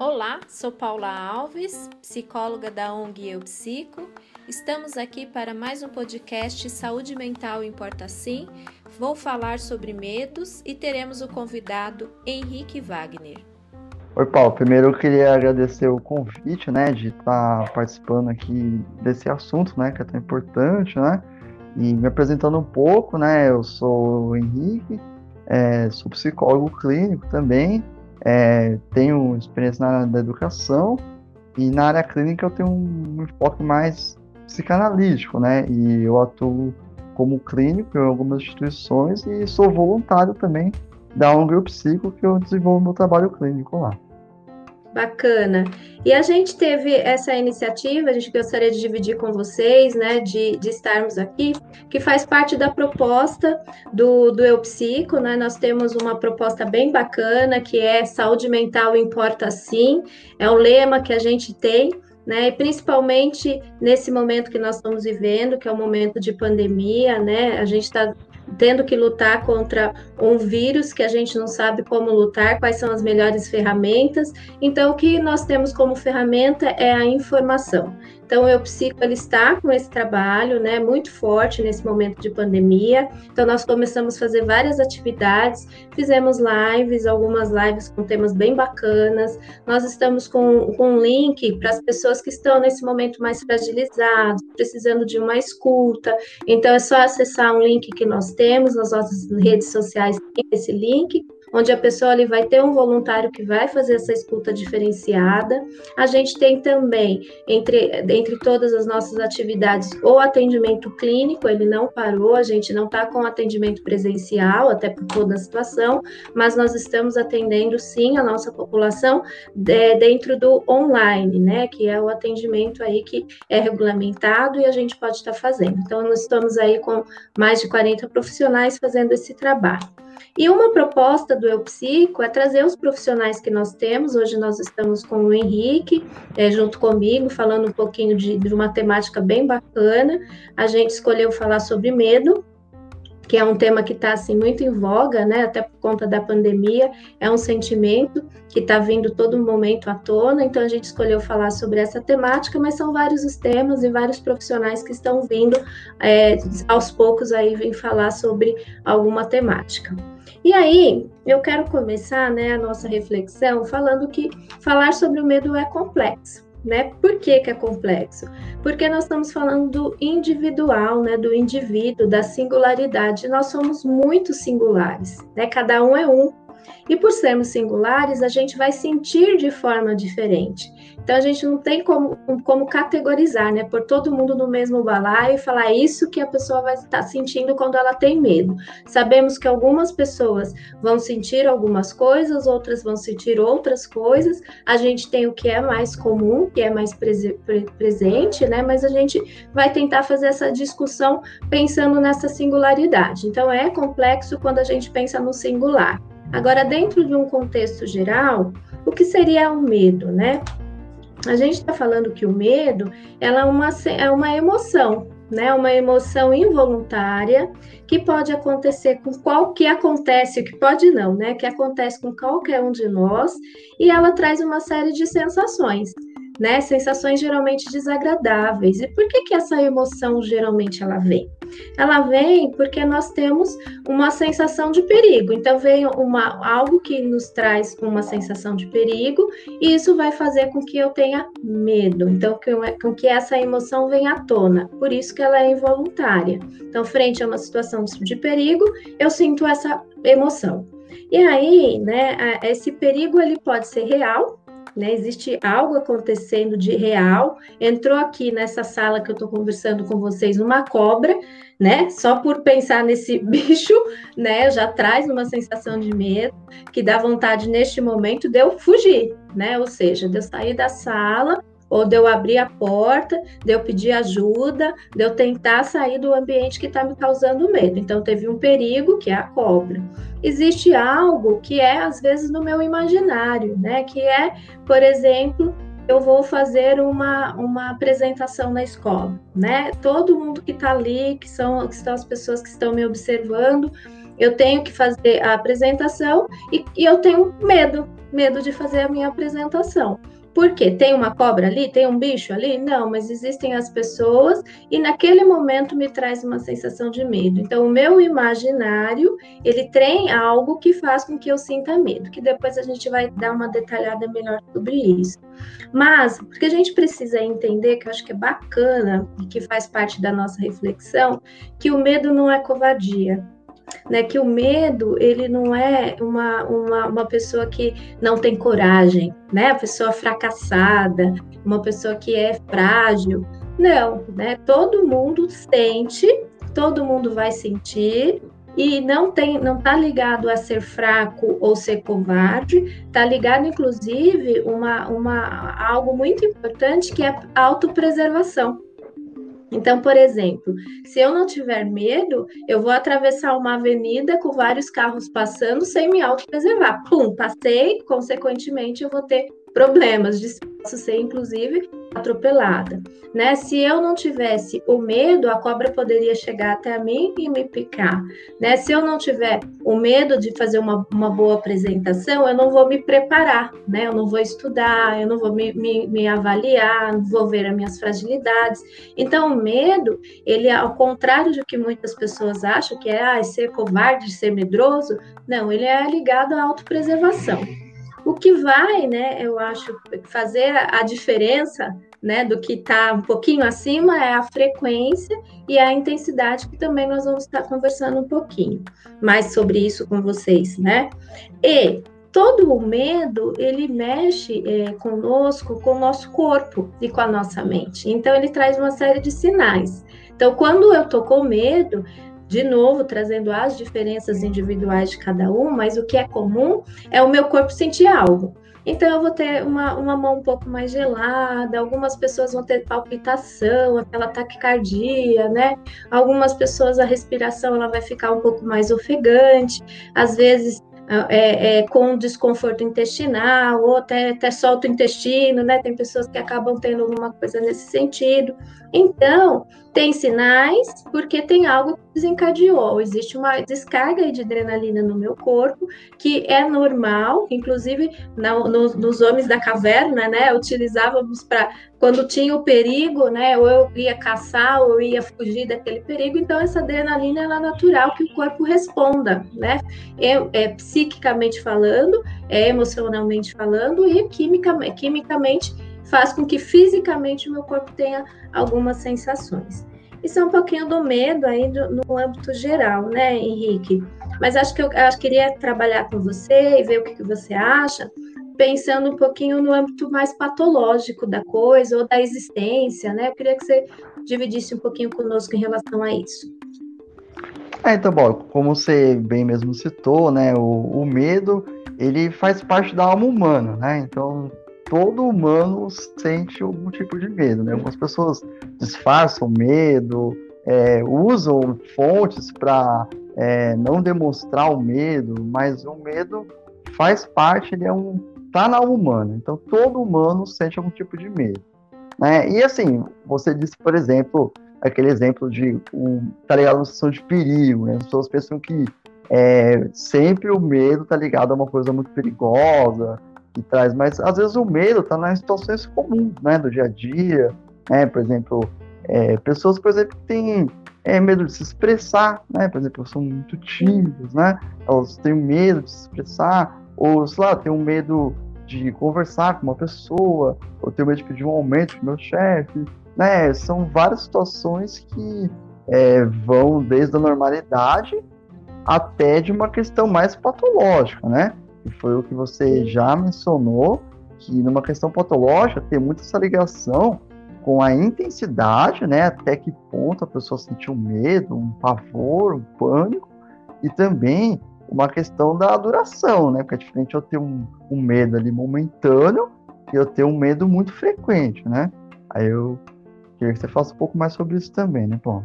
Olá, sou Paula Alves, psicóloga da ONG Eu Psico. Estamos aqui para mais um podcast Saúde Mental Importa Sim. Vou falar sobre medos e teremos o convidado Henrique Wagner. Oi, Paulo. Primeiro eu queria agradecer o convite, né, de estar participando aqui desse assunto, né, que é tão importante, né, e me apresentando um pouco, né, eu sou o Henrique, é, sou psicólogo clínico também, é, tenho experiência na área da educação e na área clínica eu tenho um enfoque mais psicanalítico, né, e eu atuo como clínico em algumas instituições e sou voluntário também da ONG Psico, que eu desenvolvo meu trabalho clínico lá. Bacana. E a gente teve essa iniciativa, a gente gostaria de dividir com vocês, né, de, de estarmos aqui, que faz parte da proposta do, do Eu Psico, né? Nós temos uma proposta bem bacana, que é saúde mental importa sim, é o lema que a gente tem, né? E principalmente nesse momento que nós estamos vivendo, que é o momento de pandemia, né? A gente está tendo que lutar contra um vírus que a gente não sabe como lutar, quais são as melhores ferramentas. Então, o que nós temos como ferramenta é a informação. Então, o Psico ele está com esse trabalho, né, muito forte nesse momento de pandemia. Então, nós começamos a fazer várias atividades, fizemos lives, algumas lives com temas bem bacanas. Nós estamos com, com um link para as pessoas que estão nesse momento mais fragilizados, precisando de uma escuta. Então, é só acessar um link que nós temos nas nossas redes sociais, esse link onde a pessoa ali vai ter um voluntário que vai fazer essa escuta diferenciada. A gente tem também, entre, entre todas as nossas atividades, o atendimento clínico, ele não parou, a gente não está com atendimento presencial, até por toda a situação, mas nós estamos atendendo sim a nossa população de, dentro do online, né, que é o atendimento aí que é regulamentado e a gente pode estar tá fazendo. Então, nós estamos aí com mais de 40 profissionais fazendo esse trabalho. E uma proposta do Eu Psico é trazer os profissionais que nós temos. Hoje nós estamos com o Henrique, é, junto comigo, falando um pouquinho de, de uma temática bem bacana. A gente escolheu falar sobre medo, que é um tema que está assim muito em voga, né? Até por conta da pandemia, é um sentimento que está vindo todo momento à tona. Então a gente escolheu falar sobre essa temática, mas são vários os temas e vários profissionais que estão vindo é, aos poucos aí vem falar sobre alguma temática. E aí, eu quero começar, né, a nossa reflexão falando que falar sobre o medo é complexo né? Por que, que é complexo? Porque nós estamos falando do individual, né? Do indivíduo, da singularidade. Nós somos muito singulares, né? Cada um é um. E por sermos singulares, a gente vai sentir de forma diferente. Então a gente não tem como, como categorizar, né? Por todo mundo no mesmo balaio e falar isso que a pessoa vai estar sentindo quando ela tem medo. Sabemos que algumas pessoas vão sentir algumas coisas, outras vão sentir outras coisas. A gente tem o que é mais comum, que é mais prese presente, né? Mas a gente vai tentar fazer essa discussão pensando nessa singularidade. Então é complexo quando a gente pensa no singular. Agora, dentro de um contexto geral, o que seria o medo, né? A gente está falando que o medo ela é, uma, é uma emoção, né? Uma emoção involuntária que pode acontecer com qual que acontece, que pode não, né? Que acontece com qualquer um de nós e ela traz uma série de sensações né? Sensações geralmente desagradáveis. E por que que essa emoção geralmente ela vem? Ela vem porque nós temos uma sensação de perigo. Então vem uma algo que nos traz uma sensação de perigo e isso vai fazer com que eu tenha medo. Então com que essa emoção venha à tona. Por isso que ela é involuntária. Então frente a uma situação de perigo, eu sinto essa emoção. E aí, né, esse perigo ele pode ser real, né? Existe algo acontecendo de real. Entrou aqui nessa sala que eu estou conversando com vocês uma cobra, né? Só por pensar nesse bicho, né? Já traz uma sensação de medo que dá vontade neste momento de eu fugir, né? Ou seja, de eu sair da sala ou de eu abrir a porta, de eu pedir ajuda, de eu tentar sair do ambiente que está me causando medo. Então, teve um perigo, que é a cobra. Existe algo que é, às vezes, no meu imaginário, né? Que é, por exemplo, eu vou fazer uma, uma apresentação na escola, né? Todo mundo que está ali, que são, que são as pessoas que estão me observando, eu tenho que fazer a apresentação e, e eu tenho medo, medo de fazer a minha apresentação. Por quê? Tem uma cobra ali? Tem um bicho ali? Não, mas existem as pessoas e naquele momento me traz uma sensação de medo. Então, o meu imaginário, ele tem algo que faz com que eu sinta medo, que depois a gente vai dar uma detalhada melhor sobre isso. Mas, porque a gente precisa entender, que eu acho que é bacana e que faz parte da nossa reflexão, que o medo não é covardia né? Que o medo, ele não é uma, uma, uma pessoa que não tem coragem, né? A pessoa fracassada, uma pessoa que é frágil. Não, né? Todo mundo sente, todo mundo vai sentir, e não tem, não está ligado a ser fraco ou ser covarde, está ligado inclusive uma, uma algo muito importante que é a autopreservação. Então, por exemplo, se eu não tiver medo, eu vou atravessar uma avenida com vários carros passando sem me autopreservar. Pum, passei, consequentemente eu vou ter problemas de ser, inclusive, atropelada. Né? Se eu não tivesse o medo, a cobra poderia chegar até mim e me picar. Né? Se eu não tiver o medo de fazer uma, uma boa apresentação, eu não vou me preparar, né? eu não vou estudar, eu não vou me, me, me avaliar, não vou ver as minhas fragilidades. Então, o medo, ele, ao contrário do que muitas pessoas acham, que é ah, ser covarde, ser medroso, não, ele é ligado à autopreservação. O que vai, né, eu acho, fazer a diferença né, do que está um pouquinho acima é a frequência e a intensidade, que também nós vamos estar conversando um pouquinho mais sobre isso com vocês, né? E todo o medo, ele mexe é, conosco, com o nosso corpo e com a nossa mente. Então, ele traz uma série de sinais. Então, quando eu tô com medo, de novo, trazendo as diferenças individuais de cada um, mas o que é comum é o meu corpo sentir algo. Então, eu vou ter uma, uma mão um pouco mais gelada, algumas pessoas vão ter palpitação, aquela taquicardia, né? Algumas pessoas a respiração ela vai ficar um pouco mais ofegante, às vezes é, é, com desconforto intestinal, ou até, até solta o intestino, né? Tem pessoas que acabam tendo alguma coisa nesse sentido. Então, tem sinais porque tem algo que desencadeou. Existe uma descarga de adrenalina no meu corpo que é normal, inclusive na, no, nos homens da caverna, né? Utilizávamos para quando tinha o perigo, né? Ou eu ia caçar ou eu ia fugir daquele perigo. Então, essa adrenalina é natural que o corpo responda, né? É, é psiquicamente falando, é emocionalmente falando e quimicamente, quimicamente faz com que fisicamente o meu corpo tenha algumas sensações. Isso é um pouquinho do medo aí do, no âmbito geral, né, Henrique? Mas acho que eu, eu queria trabalhar com você e ver o que, que você acha, pensando um pouquinho no âmbito mais patológico da coisa ou da existência, né? Eu queria que você dividisse um pouquinho conosco em relação a isso. É, então, bom, como você bem mesmo citou, né, o, o medo, ele faz parte da alma humana, né? Então, todo humano sente algum tipo de medo, né? Algumas pessoas disfarçam medo, é, usam fontes para é, não demonstrar o medo, mas o medo faz parte, ele é um tá na humana. Então todo humano sente algum tipo de medo, né? E assim, você disse, por exemplo, aquele exemplo de o, tá ligado a uma situação de perigo, né? As pessoas pensam que é, sempre o medo tá ligado a uma coisa muito perigosa, que traz, mas às vezes o medo está nas situações comuns, né, do dia a dia, né, por exemplo, é, pessoas, por exemplo, que têm é, medo de se expressar, né, por exemplo, são muito tímidos, né, elas têm medo de se expressar, ou, sei lá, têm um medo de conversar com uma pessoa, ou têm medo de pedir um aumento para o meu chefe, né, são várias situações que é, vão desde a normalidade até de uma questão mais patológica, né, que foi o que você já mencionou, que numa questão patológica tem muito essa ligação com a intensidade, né? Até que ponto a pessoa sentiu medo, um pavor, um pânico, e também uma questão da duração, né? Porque é diferente eu ter um, um medo ali momentâneo e eu ter um medo muito frequente, né? Aí eu queria que você falasse um pouco mais sobre isso também, né, Paulo?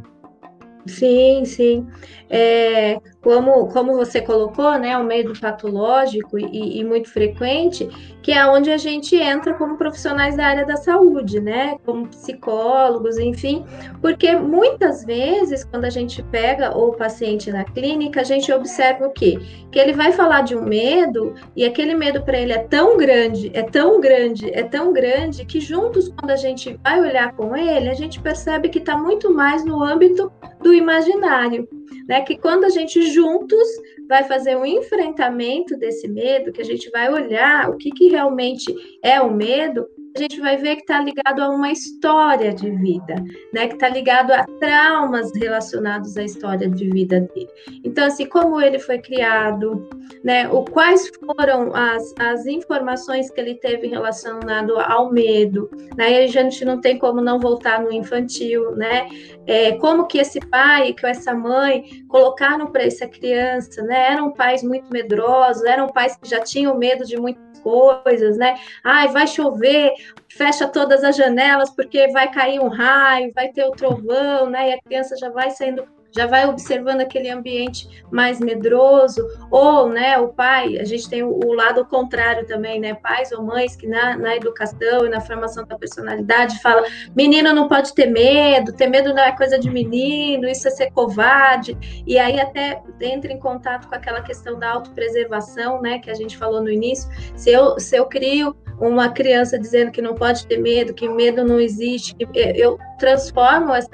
Sim, sim. É, como, como você colocou, né, o medo patológico e, e, muito frequente, que é onde a gente entra como profissionais da área da saúde, né, como psicólogos, enfim, porque muitas vezes, quando a gente pega o paciente na clínica, a gente observa o quê? Que ele vai falar de um medo e aquele medo para ele é tão grande, é tão grande, é tão grande, que juntos, quando a gente vai olhar com ele, a gente percebe que está muito mais no âmbito do imaginário né? Que quando a gente juntos vai fazer um enfrentamento desse medo, que a gente vai olhar o que, que realmente é o medo, a gente vai ver que está ligado a uma história de vida, né? Que está ligado a traumas relacionados à história de vida dele. Então, assim, como ele foi criado, né? O quais foram as, as informações que ele teve relacionado ao medo, né? E a gente não tem como não voltar no infantil, né? É, como que esse pai, que essa mãe colocaram para essa criança, né? Eram pais muito medrosos, eram pais que já tinham medo de muitas coisas, né? Ai, vai chover, fecha todas as janelas porque vai cair um raio, vai ter o trovão, né? E a criança já vai saindo já vai observando aquele ambiente mais medroso, ou, né, o pai, a gente tem o, lado contrário também, né, pais ou mães que na, na educação e na formação da personalidade fala, menino não pode ter medo, ter medo não é coisa de menino, isso é ser covarde, e aí até entra em contato com aquela questão da autopreservação, né, que a gente falou no início, se eu, se eu crio uma criança dizendo que não pode ter medo, que medo não existe, que eu transformo essa,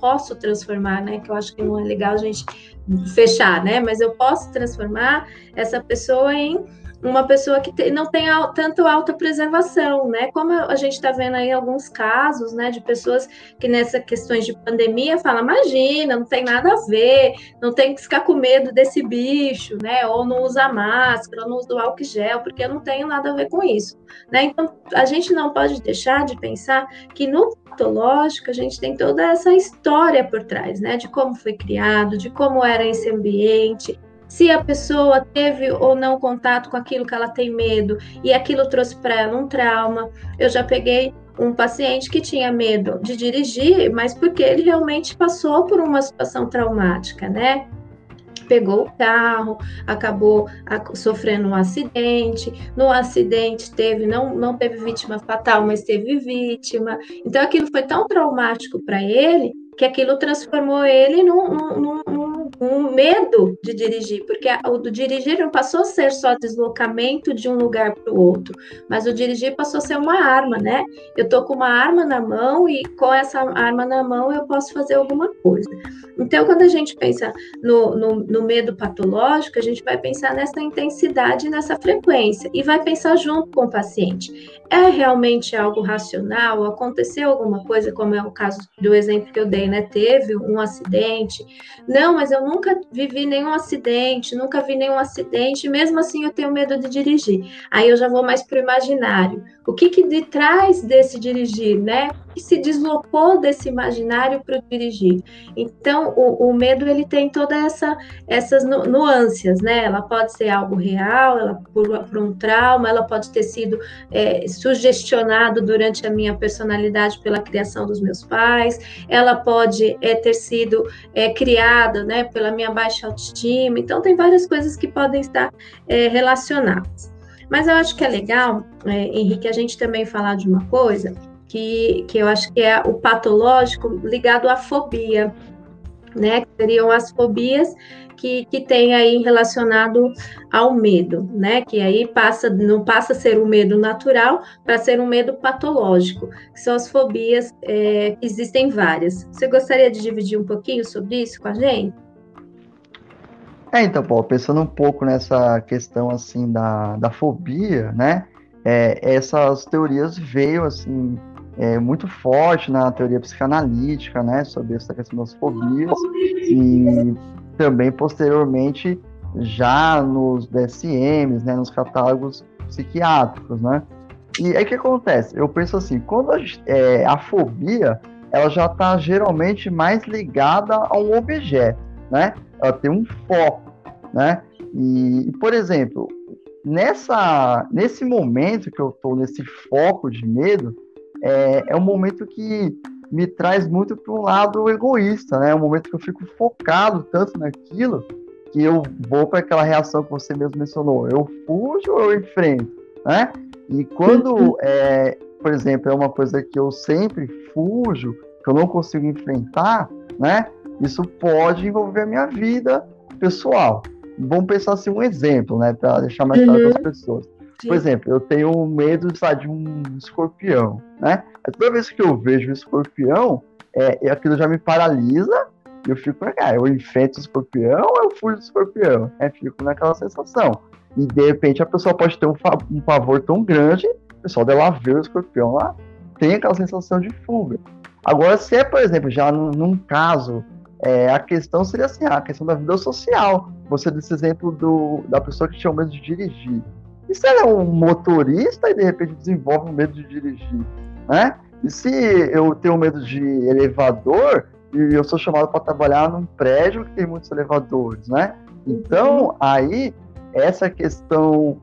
posso transformar, né? Que eu acho que não é legal a gente fechar, né? Mas eu posso transformar essa pessoa em uma pessoa que te, não tem tanto alta preservação, né? Como a gente está vendo aí alguns casos, né, de pessoas que nessas questões de pandemia falam, imagina, não tem nada a ver, não tem que ficar com medo desse bicho, né? Ou não usa máscara, ou não usa álcool gel, porque eu não tenho nada a ver com isso, né? Então, a gente não pode deixar de pensar que no patológico a gente tem toda essa história por trás, né? De como foi criado, de como era esse ambiente, se a pessoa teve ou não contato com aquilo que ela tem medo e aquilo trouxe para ela um trauma. Eu já peguei um paciente que tinha medo de dirigir, mas porque ele realmente passou por uma situação traumática, né? Pegou o carro, acabou sofrendo um acidente. No acidente teve não não teve vítima fatal, mas teve vítima. Então aquilo foi tão traumático para ele que aquilo transformou ele num, num, num, num, medo de dirigir, porque o dirigir não passou a ser só deslocamento de um lugar para o outro, mas o dirigir passou a ser uma arma, né? Eu tô com uma arma na mão e com essa arma na mão eu posso fazer alguma coisa. Então, quando a gente pensa no, no, no medo patológico, a gente vai pensar nessa intensidade, nessa frequência e vai pensar junto com o paciente. É realmente algo racional? Aconteceu alguma coisa, como é o caso do exemplo que eu dei né? Teve um acidente. Não, mas eu nunca vivi nenhum acidente, nunca vi nenhum acidente, mesmo assim eu tenho medo de dirigir. Aí eu já vou mais para o imaginário. O que que de trás desse dirigir, né? Que se deslocou desse imaginário para dirigir? Então, o, o, medo ele tem todas essa, essas nuances, né? Ela pode ser algo real, ela por, por um trauma, ela pode ter sido é, sugestionado durante a minha personalidade pela criação dos meus pais, ela pode é, ter sido é, criada, né? Pela minha baixa autoestima. Então, tem várias coisas que podem estar é, relacionadas. Mas eu acho que é legal, é, Henrique, a gente também falar de uma coisa que, que eu acho que é o patológico ligado à fobia, né? Que seriam as fobias que, que tem aí relacionado ao medo, né? Que aí passa, não passa a ser um medo natural para ser um medo patológico, que são as fobias, é, existem várias. Você gostaria de dividir um pouquinho sobre isso com a gente? É, então, Paulo, pensando um pouco nessa questão, assim, da, da fobia, né, é, essas teorias veio, assim, é, muito forte na teoria psicanalítica, né, sobre essa questão das fobias, e também, posteriormente, já nos DSMs, né, nos catálogos psiquiátricos, né, e aí o que acontece? Eu penso assim, quando a, é, a fobia, ela já está geralmente mais ligada a um objeto, né? Ela tem um foco né? E, por exemplo, nessa, nesse momento que eu estou nesse foco de medo, é, é um momento que me traz muito para um lado egoísta, né? É um momento que eu fico focado tanto naquilo que eu vou para aquela reação que você mesmo mencionou. Eu fujo ou eu enfrento, né? E quando, uhum. é, por exemplo, é uma coisa que eu sempre fujo, que eu não consigo enfrentar, né? Isso pode envolver a minha vida pessoal. Vamos pensar assim um exemplo, né, para deixar mais claro uhum. para as pessoas. Por exemplo, eu tenho medo de um escorpião, né? Toda vez que eu vejo um escorpião, é, aquilo já me paralisa e eu fico, ah, eu enfrento o escorpião ou eu fujo do escorpião? É, fico naquela sensação. E de repente a pessoa pode ter um, um pavor tão grande, o pessoal dela ver o escorpião lá, tem aquela sensação de fuga. Agora, se é, por exemplo, já num, num caso, é, a questão seria assim, a questão da vida social. Você desse exemplo do, da pessoa que tinha medo de dirigir. E se ela é um motorista e de repente desenvolve um medo de dirigir, né? E se eu tenho medo de elevador e eu sou chamado para trabalhar num prédio que tem muitos elevadores, né? Então, uhum. aí, essa questão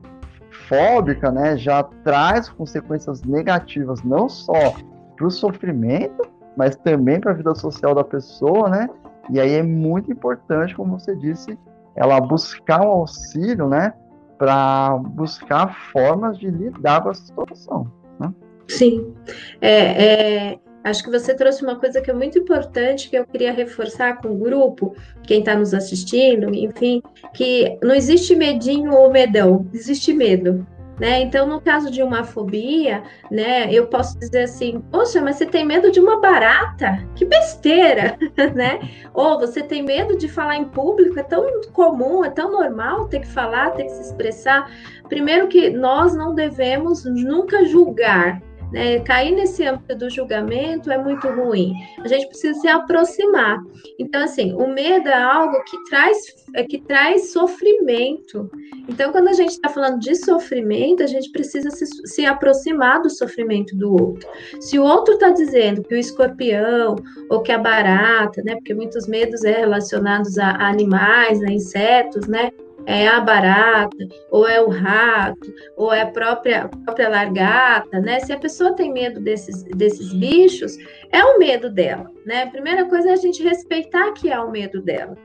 fóbica, né, já traz consequências negativas não só para o sofrimento, mas também para a vida social da pessoa, né? E aí é muito importante, como você disse, ela buscar um auxílio, né, para buscar formas de lidar com essa situação. Né? Sim, é, é, acho que você trouxe uma coisa que é muito importante que eu queria reforçar com o grupo, quem está nos assistindo, enfim, que não existe medinho ou medão, existe medo. Né? Então, no caso de uma fobia, né, eu posso dizer assim: poxa, mas você tem medo de uma barata? Que besteira, né? Ou você tem medo de falar em público? É tão comum, é tão normal ter que falar, ter que se expressar. Primeiro, que nós não devemos nunca julgar né, cair nesse âmbito do julgamento é muito ruim. A gente precisa se aproximar. Então, assim, o medo é algo que traz, é, que traz sofrimento. Então, quando a gente está falando de sofrimento, a gente precisa se, se aproximar do sofrimento do outro. Se o outro está dizendo que o escorpião ou que a barata, né, porque muitos medos é relacionados a, a animais, a insetos, né, é a barata, ou é o rato, ou é a própria, a própria largata, né? Se a pessoa tem medo desses, desses bichos, é o medo dela, né? A primeira coisa é a gente respeitar que é o medo dela.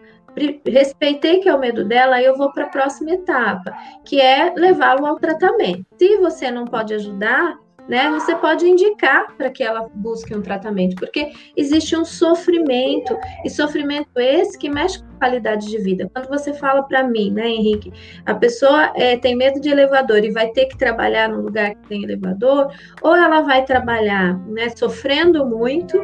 Respeitei que é o medo dela, aí eu vou para a próxima etapa, que é levá-lo ao tratamento. Se você não pode ajudar, né, você pode indicar para que ela busque um tratamento, porque existe um sofrimento, e sofrimento esse que mexe com a qualidade de vida. Quando você fala para mim, né, Henrique, a pessoa é, tem medo de elevador e vai ter que trabalhar num lugar que tem elevador, ou ela vai trabalhar, né, sofrendo muito,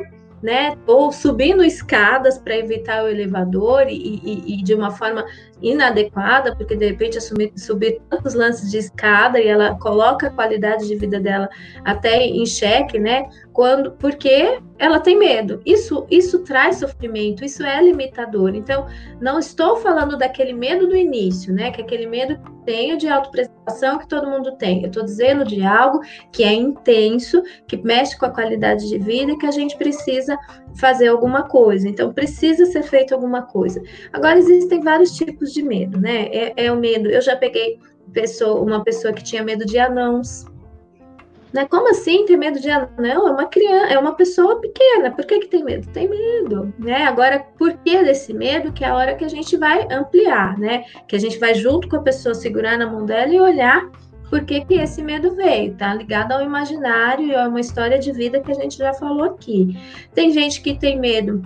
né? Ou subindo escadas para evitar o elevador e, e, e, de uma forma inadequada, porque de repente assumir, subir tantos lances de escada e ela coloca a qualidade de vida dela até em xeque, né? Quando, porque ela tem medo. Isso, isso traz sofrimento, isso é limitador. Então, não estou falando daquele medo do início, né? Que é aquele medo que tenho de autopreservação que todo mundo tem. Eu estou dizendo de algo que é intenso, que mexe com a qualidade de vida e que a gente precisa fazer alguma coisa. Então, precisa ser feito alguma coisa. Agora, existem vários tipos de medo, né? É, é o medo. Eu já peguei pessoa, uma pessoa que tinha medo de anãos. Né? Como assim ter medo de anão? É uma criança, é uma pessoa pequena. Por que, que tem medo? Tem medo, né? Agora, por que desse medo? Que é a hora que a gente vai ampliar, né? Que a gente vai junto com a pessoa segurar na mão dela e olhar por que, que esse medo veio, tá? Ligado ao imaginário e a uma história de vida que a gente já falou aqui. Tem gente que tem medo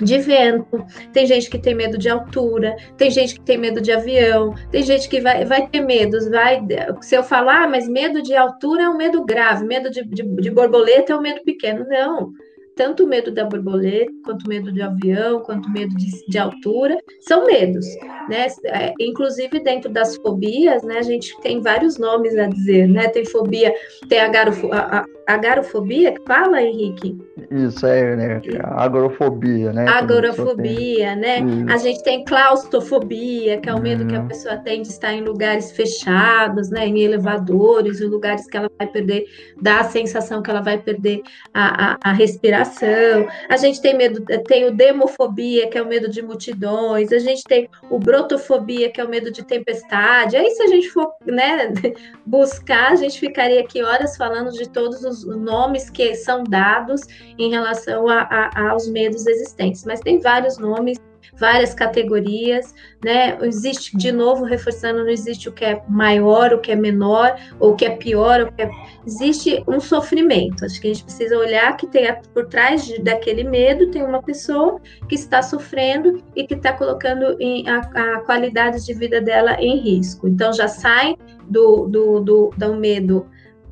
de vento, tem gente que tem medo de altura, tem gente que tem medo de avião, tem gente que vai, vai ter medos, vai. Se eu falar, ah, mas medo de altura é um medo grave, medo de, de, de borboleta é um medo pequeno. Não tanto o medo da borboleta, quanto o medo de avião, quanto o medo de, de altura, são medos, né? É, inclusive dentro das fobias, né, a gente tem vários nomes a dizer, né? Tem fobia, tem a, garofo, a, a, agorafobia, que fala, Henrique? Isso, é, né? Agorafobia, né? Agorafobia, né? Isso. A gente tem claustrofobia, que é o medo que a uhum. pessoa tem de estar em lugares fechados, né? Em elevadores, em lugares que ela vai perder, dá a sensação que ela vai perder a, a, a respiração. A gente tem medo, tem o demofobia, que é o medo de multidões. A gente tem o brotofobia, que é o medo de tempestade. Aí, se a gente for, né, buscar, a gente ficaria aqui horas falando de todos os nomes que são dados em relação a, a, aos medos existentes, mas tem vários nomes várias categorias, né? Existe, de novo, reforçando, não existe o que é maior, o que é menor, ou o que é pior, o que é... existe um sofrimento. Acho que a gente precisa olhar que tem por trás de, daquele medo tem uma pessoa que está sofrendo e que está colocando em, a, a qualidade de vida dela em risco. Então já sai do, do, do, do medo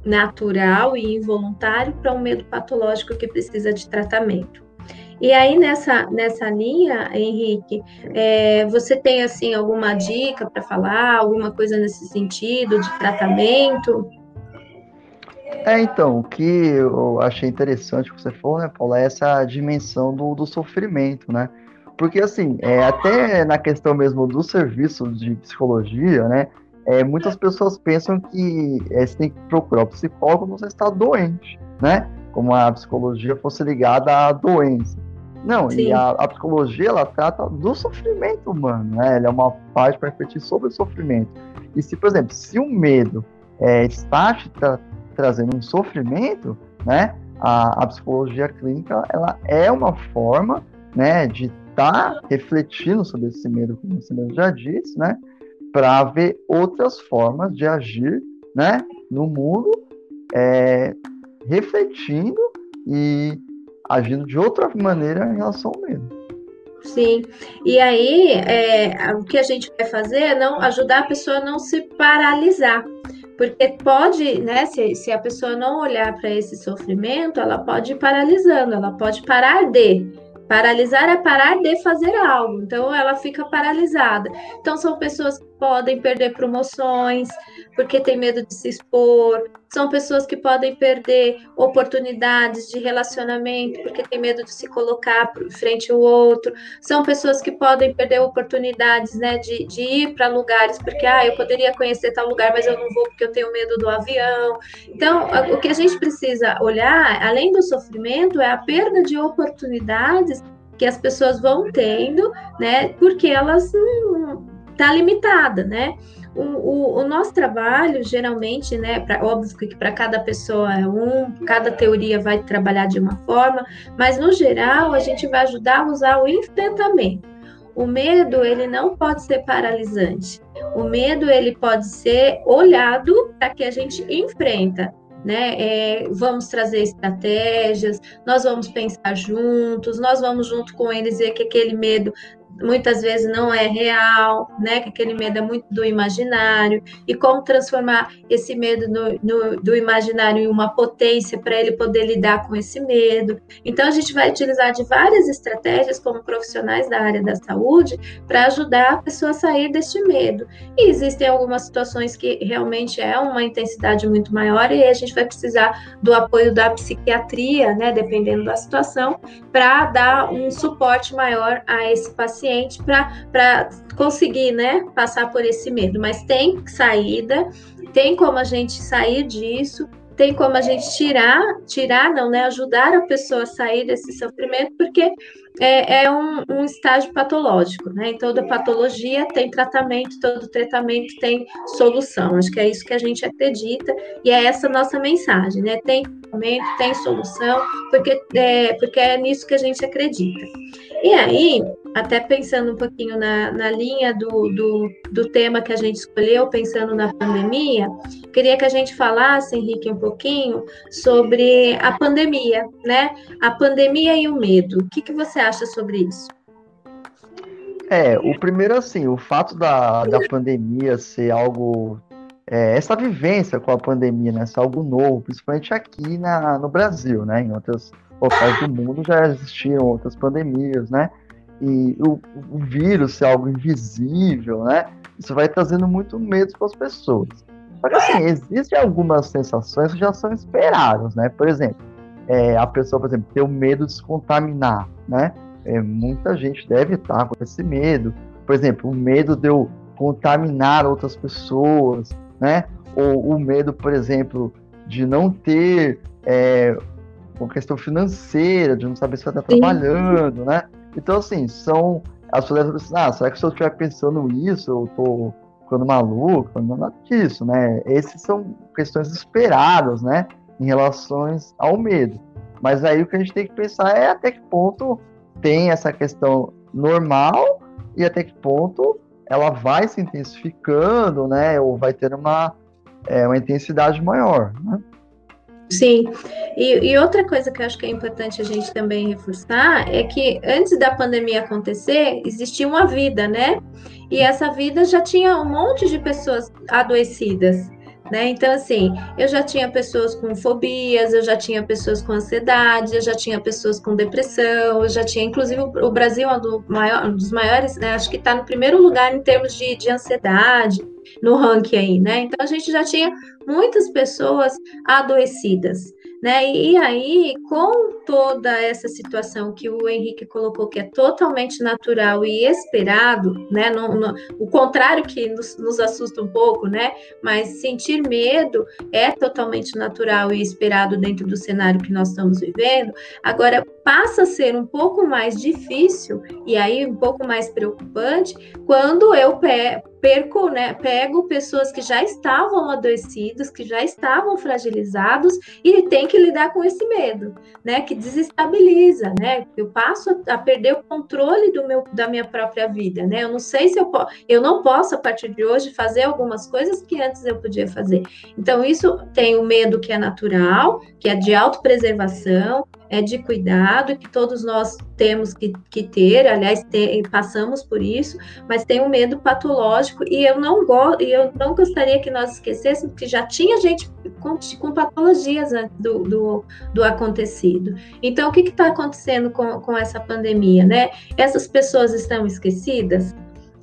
natural e involuntário para um medo patológico que precisa de tratamento. E aí nessa nessa linha, Henrique, é, você tem assim alguma dica para falar, alguma coisa nesse sentido de tratamento? É, então, o que eu achei interessante que você falou, né, Paula, é essa dimensão do, do sofrimento, né? Porque, assim, é, até na questão mesmo do serviço de psicologia, né, é, muitas pessoas pensam que é, você tem que procurar o psicólogo quando você está doente, né? Como a psicologia fosse ligada à doença. Não, Sim. e a, a, psicologia ela trata do sofrimento humano, né? Ela é uma parte para refletir sobre o sofrimento. E se, por exemplo, se o medo é, está te tra trazendo um sofrimento, né? A, a, psicologia clínica ela é uma forma, né, de estar tá refletindo sobre esse medo, como você mesmo já disse, né? Para ver outras formas de agir né, no mundo, é, refletindo e agindo de outra maneira em relação ao medo. Sim, e aí é, o que a gente vai fazer é não ajudar a pessoa a não se paralisar, porque pode, né, se, se a pessoa não olhar para esse sofrimento, ela pode ir paralisando, ela pode parar de. Paralisar é parar de fazer algo, então ela fica paralisada. Então são pessoas que podem perder promoções porque tem medo de se expor, são pessoas que podem perder oportunidades de relacionamento porque tem medo de se colocar frente ao outro, são pessoas que podem perder oportunidades né, de, de ir para lugares porque ah, eu poderia conhecer tal lugar, mas eu não vou porque eu tenho medo do avião. Então, o que a gente precisa olhar, além do sofrimento, é a perda de oportunidades que as pessoas vão tendo, né? Porque elas tá limitada, né? O, o, o, nosso trabalho, geralmente, né, pra, óbvio que para cada pessoa é um, cada teoria vai trabalhar de uma forma, mas no geral a gente vai ajudar a usar o enfrentamento. O medo, ele não pode ser paralisante. O medo, ele pode ser olhado para que a gente enfrenta. Né? É, vamos trazer estratégias, nós vamos pensar juntos, nós vamos junto com eles ver que aquele medo muitas vezes não é real, né? Que aquele medo é muito do imaginário, e como transformar esse medo no, no, do imaginário em uma potência para ele poder lidar com esse medo. Então, a gente vai utilizar de várias estratégias, como profissionais da área da saúde, para ajudar a pessoa a sair deste medo. E existem algumas situações que realmente é uma intensidade muito maior, e a gente vai precisar do apoio da psiquiatria, né? Dependendo da situação, para dar um suporte maior a esse paciente paciente para conseguir, né, passar por esse medo. Mas tem saída, tem como a gente sair disso, tem como a gente tirar, tirar não, né, ajudar a pessoa a sair desse sofrimento, porque é, é um, um, estágio patológico, né? Em toda patologia tem tratamento, todo tratamento tem solução. Acho que é isso que a gente acredita e é essa nossa mensagem, né? Tem tratamento, tem solução, porque é, porque é nisso que a gente acredita. E aí, até pensando um pouquinho na, na linha do, do, do tema que a gente escolheu, pensando na pandemia, queria que a gente falasse, Henrique, um pouquinho sobre a pandemia, né? A pandemia e o medo. O que, que você acha sobre isso? É, o primeiro, assim, o fato da, da pandemia ser algo. É, essa vivência com a pandemia, né, ser algo novo, principalmente aqui na, no Brasil, né? Em outros locais do mundo já existiam outras pandemias, né? E o, o vírus ser algo invisível, né? Isso vai trazendo muito medo para as pessoas. Só que, assim, existem algumas sensações que já são esperadas, né? Por exemplo, é, a pessoa, por exemplo, ter o medo de se contaminar, né? É, muita gente deve estar com esse medo. Por exemplo, o medo de eu contaminar outras pessoas, né? Ou o medo, por exemplo, de não ter é, uma questão financeira, de não saber se vai estar Sim. trabalhando, né? Então, assim, são. As pessoas pensam, ah, será que se eu estiver pensando isso, eu tô ficando maluco? Não é nada disso, né? Esses são questões esperadas, né? Em relações ao medo. Mas aí o que a gente tem que pensar é até que ponto tem essa questão normal e até que ponto ela vai se intensificando, né? Ou vai ter uma, é, uma intensidade maior, né? Sim, e, e, outra coisa que eu acho que é importante a gente também reforçar é que antes da pandemia acontecer, existia uma vida, né? E essa vida já tinha um monte de pessoas adoecidas. Né? Então, assim, eu já tinha pessoas com fobias, eu já tinha pessoas com ansiedade, eu já tinha pessoas com depressão, eu já tinha, inclusive, o Brasil é um, do maior, um dos maiores, né? acho que está no primeiro lugar em termos de, de ansiedade no ranking aí, né? Então, a gente já tinha muitas pessoas adoecidas. Né? E aí, com toda essa situação que o Henrique colocou, que é totalmente natural e esperado, né? No, no, o contrário que nos, nos, assusta um pouco, né? Mas sentir medo é totalmente natural e esperado dentro do cenário que nós estamos vivendo. Agora, passa a ser um pouco mais difícil e aí um pouco mais preocupante quando eu perco, né, pego pessoas que já estavam adoecidas, que já estavam fragilizados e tem que lidar com esse medo, né, que desestabiliza, né? Eu passo a perder o controle do meu da minha própria vida, né? Eu não sei se eu eu não posso a partir de hoje fazer algumas coisas que antes eu podia fazer. Então isso tem o medo que é natural, que é de autopreservação, é de cuidado que todos nós temos que, que ter, aliás, passamos por isso, mas tem um medo patológico e eu não gosto, eu não gostaria que nós esquecêssemos que já tinha gente com, com patologias antes do, do, do, acontecido. Então, o que está acontecendo com, com essa pandemia, né? Essas pessoas estão esquecidas?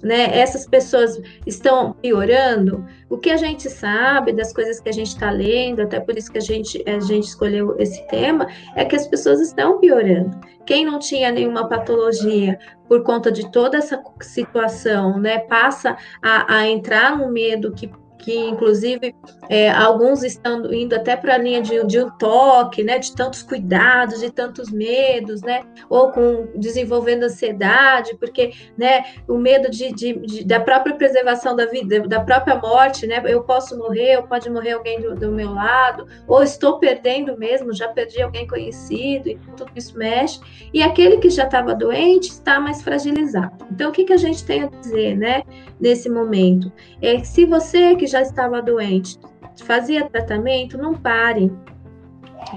né? Essas pessoas estão piorando. O que a gente sabe das coisas que a gente está lendo, até por isso que a gente, a gente escolheu esse tema, é que as pessoas estão piorando. Quem não tinha nenhuma patologia por conta de toda essa situação, né, passa a, a entrar no medo que que inclusive é, alguns estão indo até para a linha de, de, um toque, né, de tantos cuidados, de tantos medos, né, ou com desenvolvendo ansiedade, porque, né, o medo de, de, de, da própria preservação da vida, da própria morte, né, eu posso morrer, ou pode morrer alguém do, do meu lado, ou estou perdendo mesmo, já perdi alguém conhecido, e tudo isso mexe, e aquele que já estava doente está mais fragilizado. Então, o que, que a gente tem a dizer, né, nesse momento? É que se você que já estava doente, fazia tratamento, não pare.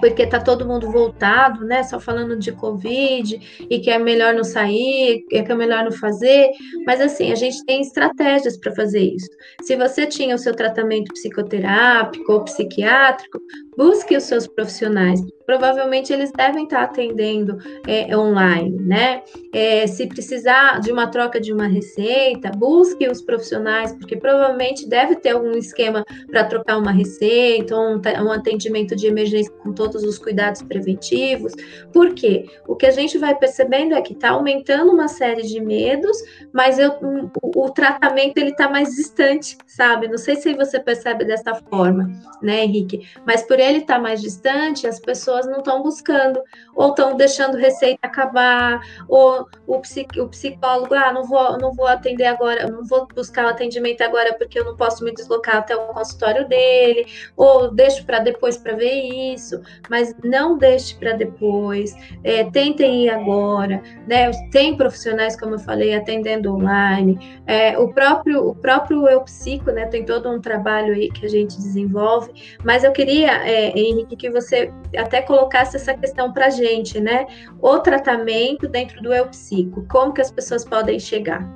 Porque está todo mundo voltado, né? Só falando de Covid e que é melhor não sair, que é melhor não fazer. Mas assim, a gente tem estratégias para fazer isso. Se você tinha o seu tratamento psicoterápico ou psiquiátrico, busque os seus profissionais. Provavelmente eles devem estar atendendo é, online, né? É, se precisar de uma troca de uma receita, busque os profissionais, porque provavelmente deve ter algum esquema para trocar uma receita, ou um, um atendimento de emergência com todos os cuidados preventivos. Por quê? O que a gente vai percebendo é que está aumentando uma série de medos, mas eu, um, o, o tratamento ele está mais distante, sabe? Não sei se você percebe dessa forma, né, Henrique? Mas por ele estar tá mais distante, as pessoas não estão buscando, ou estão deixando receita acabar, ou o, psic, o psicólogo, ah, não vou, não vou atender agora, não vou buscar o atendimento agora porque eu não posso me deslocar até o consultório dele, ou deixo para depois para ver isso, mas não deixe para depois, é, tentem ir agora, né? Tem profissionais, como eu falei, atendendo online, é, o próprio o próprio eu psico, né? Tem todo um trabalho aí que a gente desenvolve, mas eu queria é, é, Henrique, que você até colocasse essa questão para a gente, né? O tratamento dentro do eu psico, como que as pessoas podem chegar?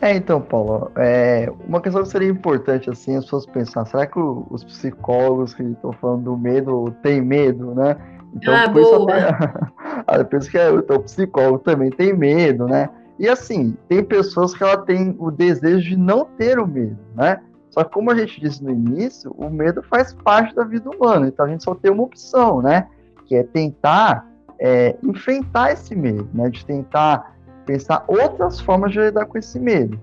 É, então, Paulo, é, uma questão que seria importante, assim, as pessoas pensar, será que os psicólogos que estão falando do medo têm medo, né? Então, ah, boa! Até, penso que é, então, o psicólogo também tem medo, né? E assim, tem pessoas que ela tem o desejo de não ter o medo, né? Só que como a gente disse no início, o medo faz parte da vida humana, então a gente só tem uma opção, né? Que é tentar é, enfrentar esse medo, né? De tentar pensar outras formas de lidar com esse medo,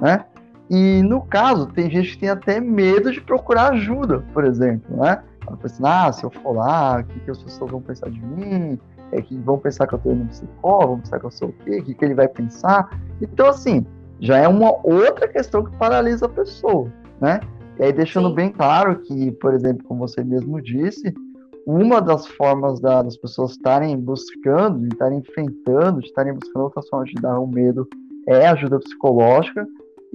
né? E no caso, tem gente que tem até medo de procurar ajuda, por exemplo, né? Ela pensa, assim, ah, se eu for lá, o que, que as pessoas vão pensar de mim? É que vão pensar que eu estou indo no psicólogo, vão pensar que eu sou o quê? O que, que ele vai pensar? Então, assim, já é uma outra questão que paralisa a pessoa né? E aí deixando Sim. bem claro que, por exemplo, como você mesmo disse, uma das formas da, das pessoas estarem buscando, de estarem enfrentando, de estarem buscando outras formas de dar o medo é ajuda psicológica.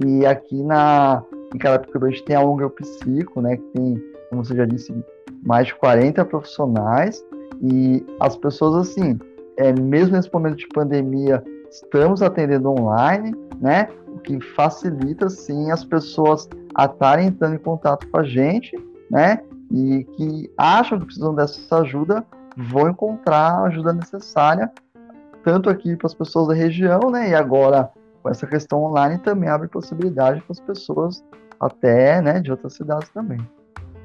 E aqui na, em Carapicuíba a gente tem a ONG Psico, né, que tem, como você já disse, mais de 40 profissionais. E as pessoas, assim, é, mesmo nesse momento de pandemia, estamos atendendo online, né? O que facilita, sim, as pessoas a estarem entrando em contato com a gente, né? E que acham que precisam dessa ajuda, vão encontrar a ajuda necessária, tanto aqui para as pessoas da região, né? E agora, com essa questão online, também abre possibilidade para as pessoas até, né, de outras cidades também.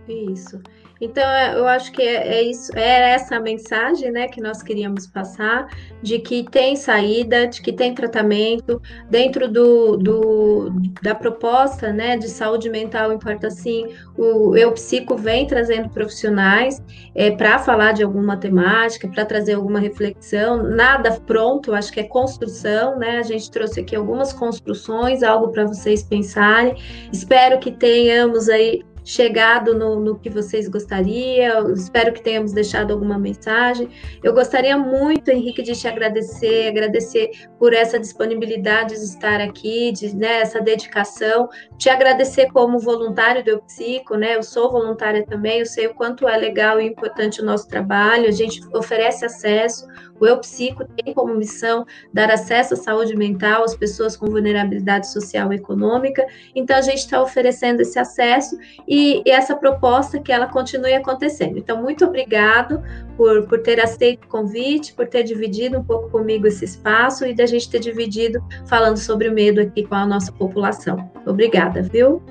Isso. Então, é, eu acho que é, é isso, é essa mensagem, né, que nós queríamos passar, de que tem saída, de que tem tratamento, dentro do, do da proposta, né, de saúde mental, importa sim, o Eu Psico vem trazendo profissionais é, para falar de alguma temática, para trazer alguma reflexão, nada pronto, acho que é construção, né, a gente trouxe aqui algumas construções, algo para vocês pensarem, espero que tenhamos aí chegado no, no que vocês gostariam. Espero que tenhamos deixado alguma mensagem. Eu gostaria muito, Henrique, de te agradecer, agradecer por essa disponibilidade de estar aqui, de né, essa dedicação, te agradecer como voluntário do Psico, né? Eu sou voluntária também, eu sei o quanto é legal e importante o nosso trabalho. A gente oferece acesso. O Eu Psico tem como missão dar acesso à saúde mental às pessoas com vulnerabilidade social e econômica. Então a gente está oferecendo esse acesso e e, essa proposta que ela continue acontecendo. Então, muito obrigado por, por ter aceito o convite, por ter dividido um pouco comigo esse espaço e da gente ter dividido falando sobre o medo aqui com a nossa população. Obrigada, viu?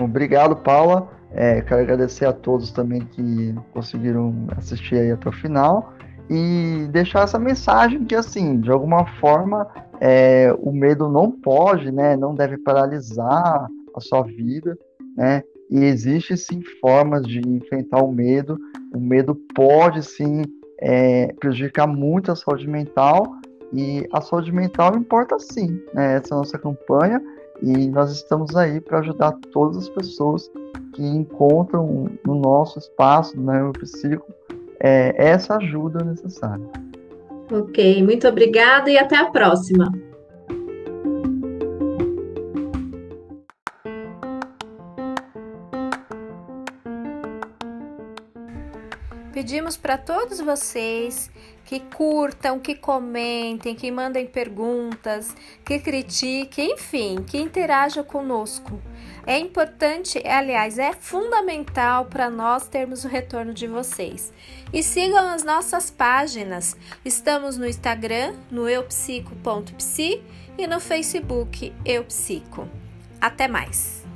Obrigado, Paula. É, quero agradecer a todos também que conseguiram assistir aí até o final e deixar essa mensagem que, assim, de alguma forma, é, o medo não pode, né, não deve paralisar a sua vida, né? e existe sim formas de enfrentar o medo. O medo pode sim é, prejudicar muito a saúde mental e a saúde mental importa sim. Né? Essa é a nossa campanha e nós estamos aí para ajudar todas as pessoas que encontram no nosso espaço, no Neuropsico, é, essa ajuda necessária. Ok, muito obrigada e até a próxima. Pedimos para todos vocês que curtam, que comentem, que mandem perguntas, que critiquem, enfim, que interajam conosco. É importante, aliás, é fundamental para nós termos o retorno de vocês. E sigam as nossas páginas. Estamos no Instagram, no eupsico.psi e no Facebook Eupsico. Até mais!